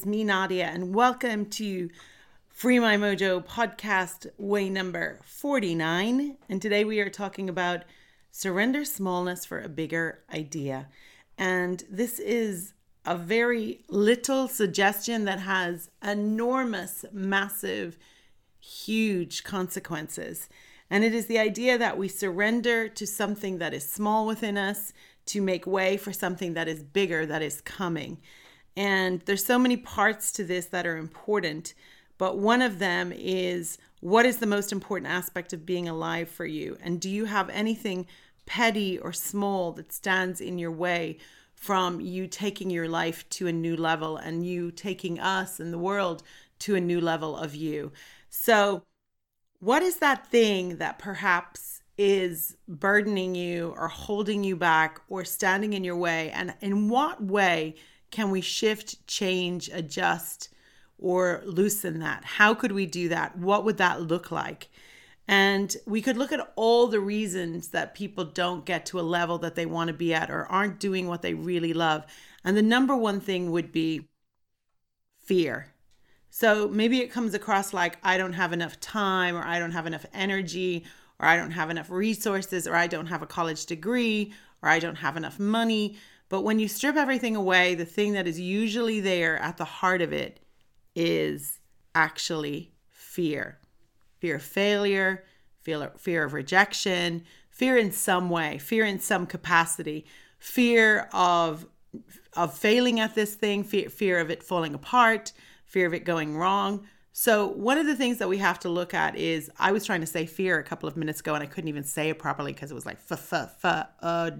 is me, Nadia, and welcome to Free My Mojo podcast, way number 49. And today we are talking about surrender smallness for a bigger idea. And this is a very little suggestion that has enormous, massive, huge consequences. And it is the idea that we surrender to something that is small within us to make way for something that is bigger that is coming. And there's so many parts to this that are important, but one of them is what is the most important aspect of being alive for you? And do you have anything petty or small that stands in your way from you taking your life to a new level and you taking us and the world to a new level of you? So, what is that thing that perhaps is burdening you or holding you back or standing in your way? And in what way can we shift, change, adjust, or loosen that? How could we do that? What would that look like? And we could look at all the reasons that people don't get to a level that they want to be at or aren't doing what they really love. And the number one thing would be fear. So maybe it comes across like I don't have enough time, or I don't have enough energy, or I don't have enough resources, or I don't have a college degree, or I don't have enough money. But when you strip everything away, the thing that is usually there at the heart of it is actually fear fear of failure, fear, fear of rejection, fear in some way, fear in some capacity, fear of of failing at this thing, fear, fear of it falling apart, fear of it going wrong. So, one of the things that we have to look at is I was trying to say fear a couple of minutes ago and I couldn't even say it properly because it was like f f f uh,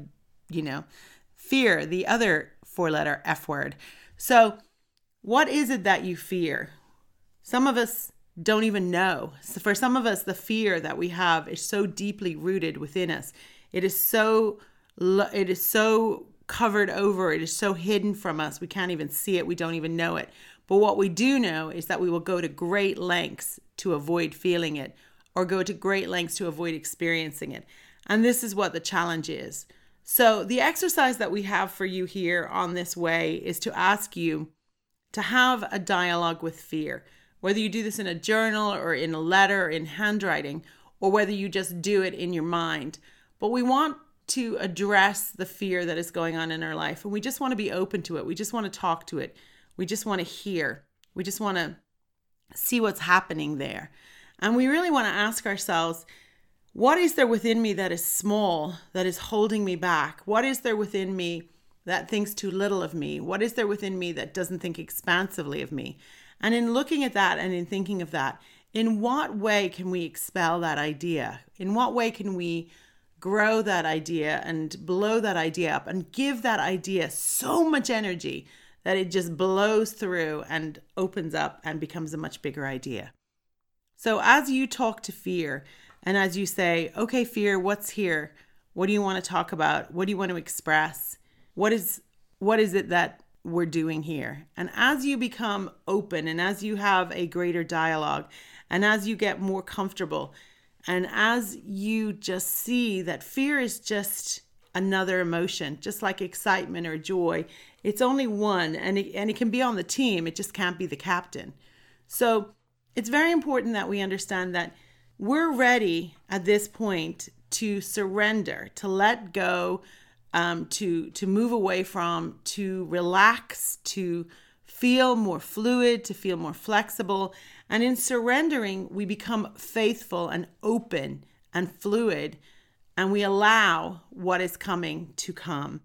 you know, fear, the other four letter F word. So, what is it that you fear? Some of us don't even know. So for some of us, the fear that we have is so deeply rooted within us. It is so it is so covered over. It is so hidden from us. We can't even see it. We don't even know it. But what we do know is that we will go to great lengths to avoid feeling it or go to great lengths to avoid experiencing it. And this is what the challenge is. So, the exercise that we have for you here on this way is to ask you to have a dialogue with fear. Whether you do this in a journal or in a letter or in handwriting, or whether you just do it in your mind. But we want to address the fear that is going on in our life. And we just want to be open to it. We just want to talk to it. We just want to hear. We just want to see what's happening there. And we really want to ask ourselves what is there within me that is small, that is holding me back? What is there within me that thinks too little of me? What is there within me that doesn't think expansively of me? And in looking at that and in thinking of that, in what way can we expel that idea? In what way can we grow that idea and blow that idea up and give that idea so much energy that it just blows through and opens up and becomes a much bigger idea? So, as you talk to fear and as you say, okay, fear, what's here? What do you want to talk about? What do you want to express? What is what is it that we're doing here? And as you become open and as you have a greater dialogue and as you get more comfortable and as you just see that fear is just another emotion, just like excitement or joy, it's only one and it, and it can be on the team, it just can't be the captain. So it's very important that we understand that we're ready at this point to surrender, to let go, um, to to move away from, to relax, to feel more fluid, to feel more flexible. And in surrendering, we become faithful and open and fluid, and we allow what is coming to come.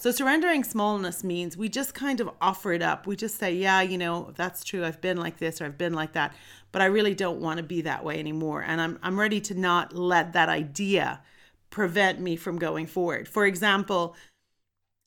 So, surrendering smallness means we just kind of offer it up. We just say, Yeah, you know, that's true. I've been like this or I've been like that, but I really don't want to be that way anymore. And I'm, I'm ready to not let that idea prevent me from going forward. For example,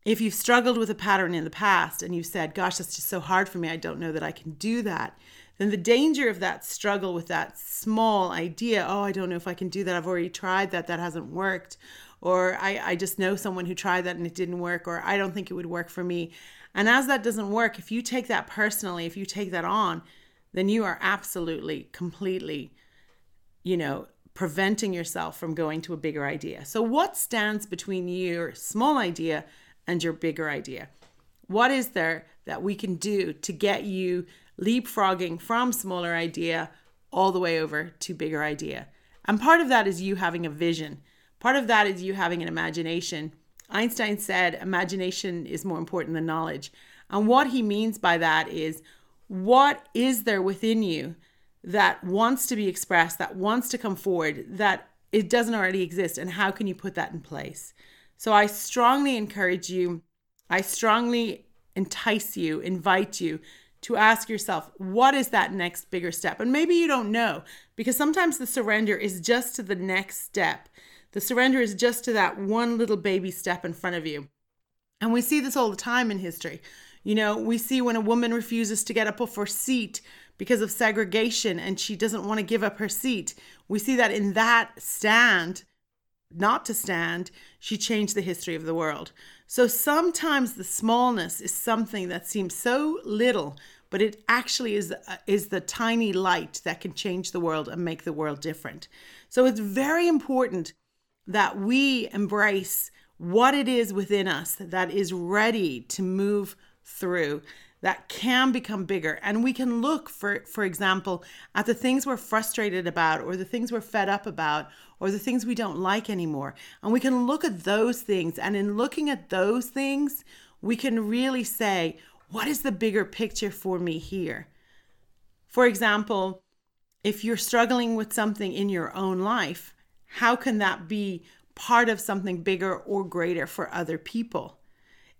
if you've struggled with a pattern in the past and you said, Gosh, that's just so hard for me, I don't know that I can do that, then the danger of that struggle with that small idea, oh, I don't know if I can do that, I've already tried that, that hasn't worked, or I, I just know someone who tried that and it didn't work, or I don't think it would work for me. And as that doesn't work, if you take that personally, if you take that on, then you are absolutely, completely, you know, preventing yourself from going to a bigger idea. So, what stands between your small idea and your bigger idea? What is there that we can do to get you leapfrogging from smaller idea all the way over to bigger idea? And part of that is you having a vision. Part of that is you having an imagination. Einstein said imagination is more important than knowledge. And what he means by that is what is there within you that wants to be expressed, that wants to come forward, that it doesn't already exist, and how can you put that in place? So I strongly encourage you, I strongly entice you, invite you to ask yourself, what is that next bigger step? And maybe you don't know because sometimes the surrender is just to the next step. The surrender is just to that one little baby step in front of you. And we see this all the time in history. You know, we see when a woman refuses to get up off her seat because of segregation and she doesn't want to give up her seat. We see that in that stand, not to stand, she changed the history of the world. So sometimes the smallness is something that seems so little, but it actually is uh, is the tiny light that can change the world and make the world different. So it's very important that we embrace what it is within us that is ready to move through that can become bigger. And we can look for for example at the things we're frustrated about or the things we're fed up about or the things we don't like anymore. And we can look at those things. And in looking at those things we can really say what is the bigger picture for me here? For example if you're struggling with something in your own life how can that be part of something bigger or greater for other people?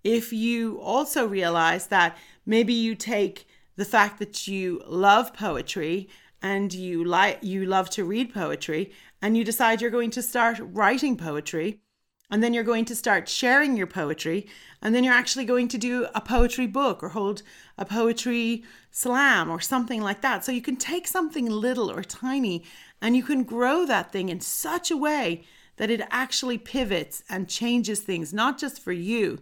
If you also realize that maybe you take the fact that you love poetry and you like you love to read poetry and you decide you're going to start writing poetry and then you're going to start sharing your poetry and then you're actually going to do a poetry book or hold a poetry slam or something like that so you can take something little or tiny and you can grow that thing in such a way that it actually pivots and changes things not just for you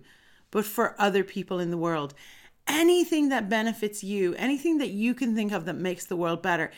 but for other people in the world. Anything that benefits you, anything that you can think of that makes the world better,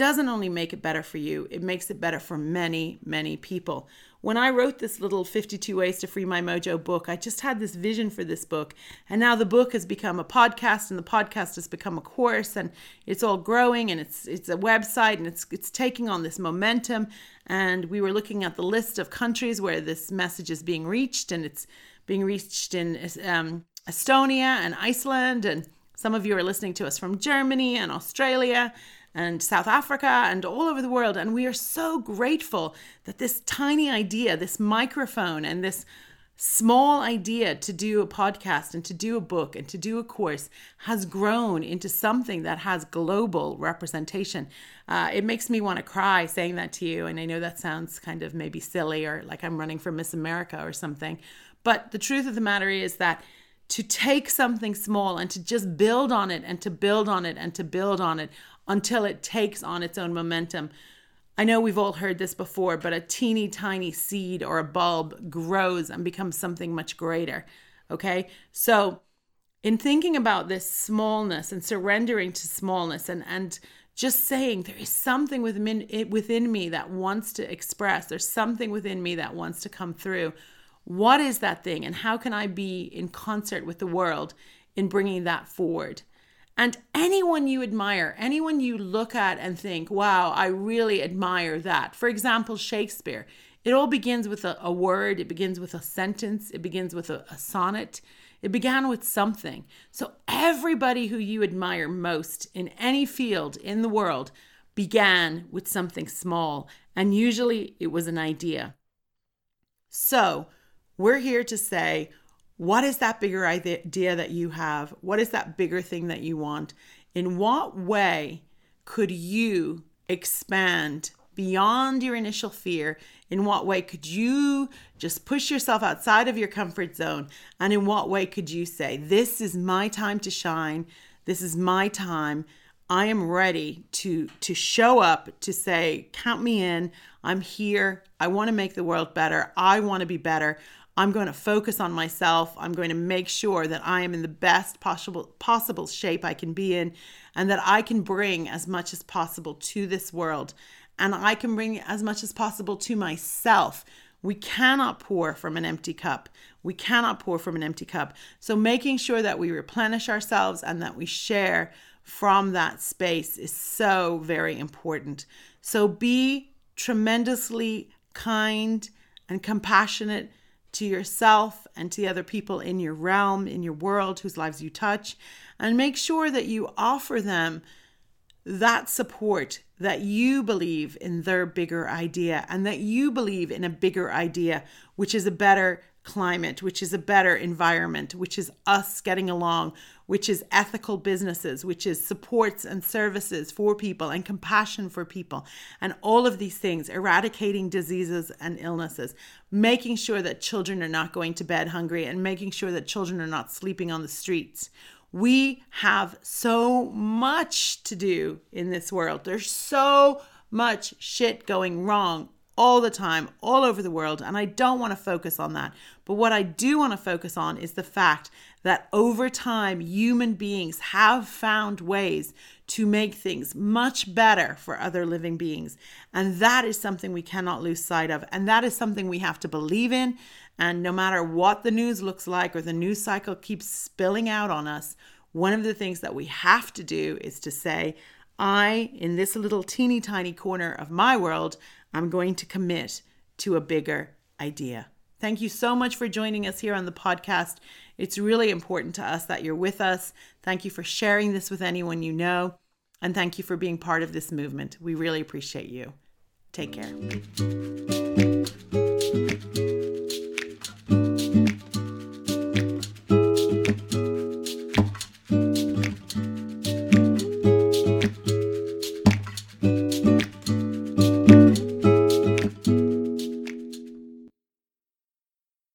doesn't only make it better for you, it makes it better for many, many people. When I wrote this little 52 Ways to Free My Mojo book, I just had this vision for this book. And now the book has become a podcast and the podcast has become a course and it's all growing and it's it's a website and it's it's taking on this momentum. And we were looking at the list of countries where this message is being reached and it's being reached in um, Estonia and Iceland. And some of you are listening to us from Germany and Australia and South Africa and all over the world. And we are so grateful that this tiny idea, this microphone, and this small idea to do a podcast and to do a book and to do a course has grown into something that has global representation. Uh, it makes me want to cry saying that to you. And I know that sounds kind of maybe silly or like I'm running for Miss America or something. But the truth of the matter is that to take something small and to just build on it and to build on it and to build on it until it takes on its own momentum. I know we've all heard this before, but a teeny tiny seed or a bulb grows and becomes something much greater. Okay. So, in thinking about this smallness and surrendering to smallness and, and just saying there is something within, eh, within me that wants to express, there's something within me that wants to come through what is that thing, and how can I be in concert with the world in bringing that forward? And anyone you admire, anyone you look at and think, wow, I really admire that. For example, Shakespeare. It all begins with a, a word, it begins with a sentence, it begins with a, a sonnet. It began with something. So, everybody who you admire most in any field in the world began with something small, and usually it was an idea. So, we're here to say, what is that bigger idea that you have? What is that bigger thing that you want? In what way could you expand beyond your initial fear? In what way could you just push yourself outside of your comfort zone? And in what way could you say, This is my time to shine? This is my time. I am ready to to show up to say count me in. I'm here. I want to make the world better. I want to be better. I'm going to focus on myself. I'm going to make sure that I am in the best possible possible shape I can be in and that I can bring as much as possible to this world and I can bring as much as possible to myself We cannot pour from an empty cup. We cannot pour from an empty cup. So, making sure that we replenish ourselves and that we share from that space is so very important. So, be tremendously kind and compassionate to yourself and to the other people in your realm, in your world, whose lives you touch, and make sure that you offer them that support that you believe in their bigger idea and that you believe in a bigger idea, which is a better climate, which is a better environment, which is us getting along, which is ethical businesses, which is supports and services for people and compassion for people, and all of these things, eradicating diseases and illnesses, making sure that children are not going to bed hungry, and making sure that children are not sleeping on the streets. We have so much to do in this world. There's so much shit going wrong all the time, all over the world. And I don't want to focus on that. But what I do want to focus on is the fact that over time, human beings have found ways to make things much better for other living beings. And that is something we cannot lose sight of. And that is something we have to believe in. And no matter what the news looks like or the news cycle keeps spilling out on us, one of the things that we have to do is to say, I, in this little teeny tiny corner of my world, I'm going to commit to a bigger idea. Thank you so much for joining us here on the podcast. It's really important to us that you're with us. Thank you for sharing this with anyone you know. And thank you for being part of this movement. We really appreciate you. Take care.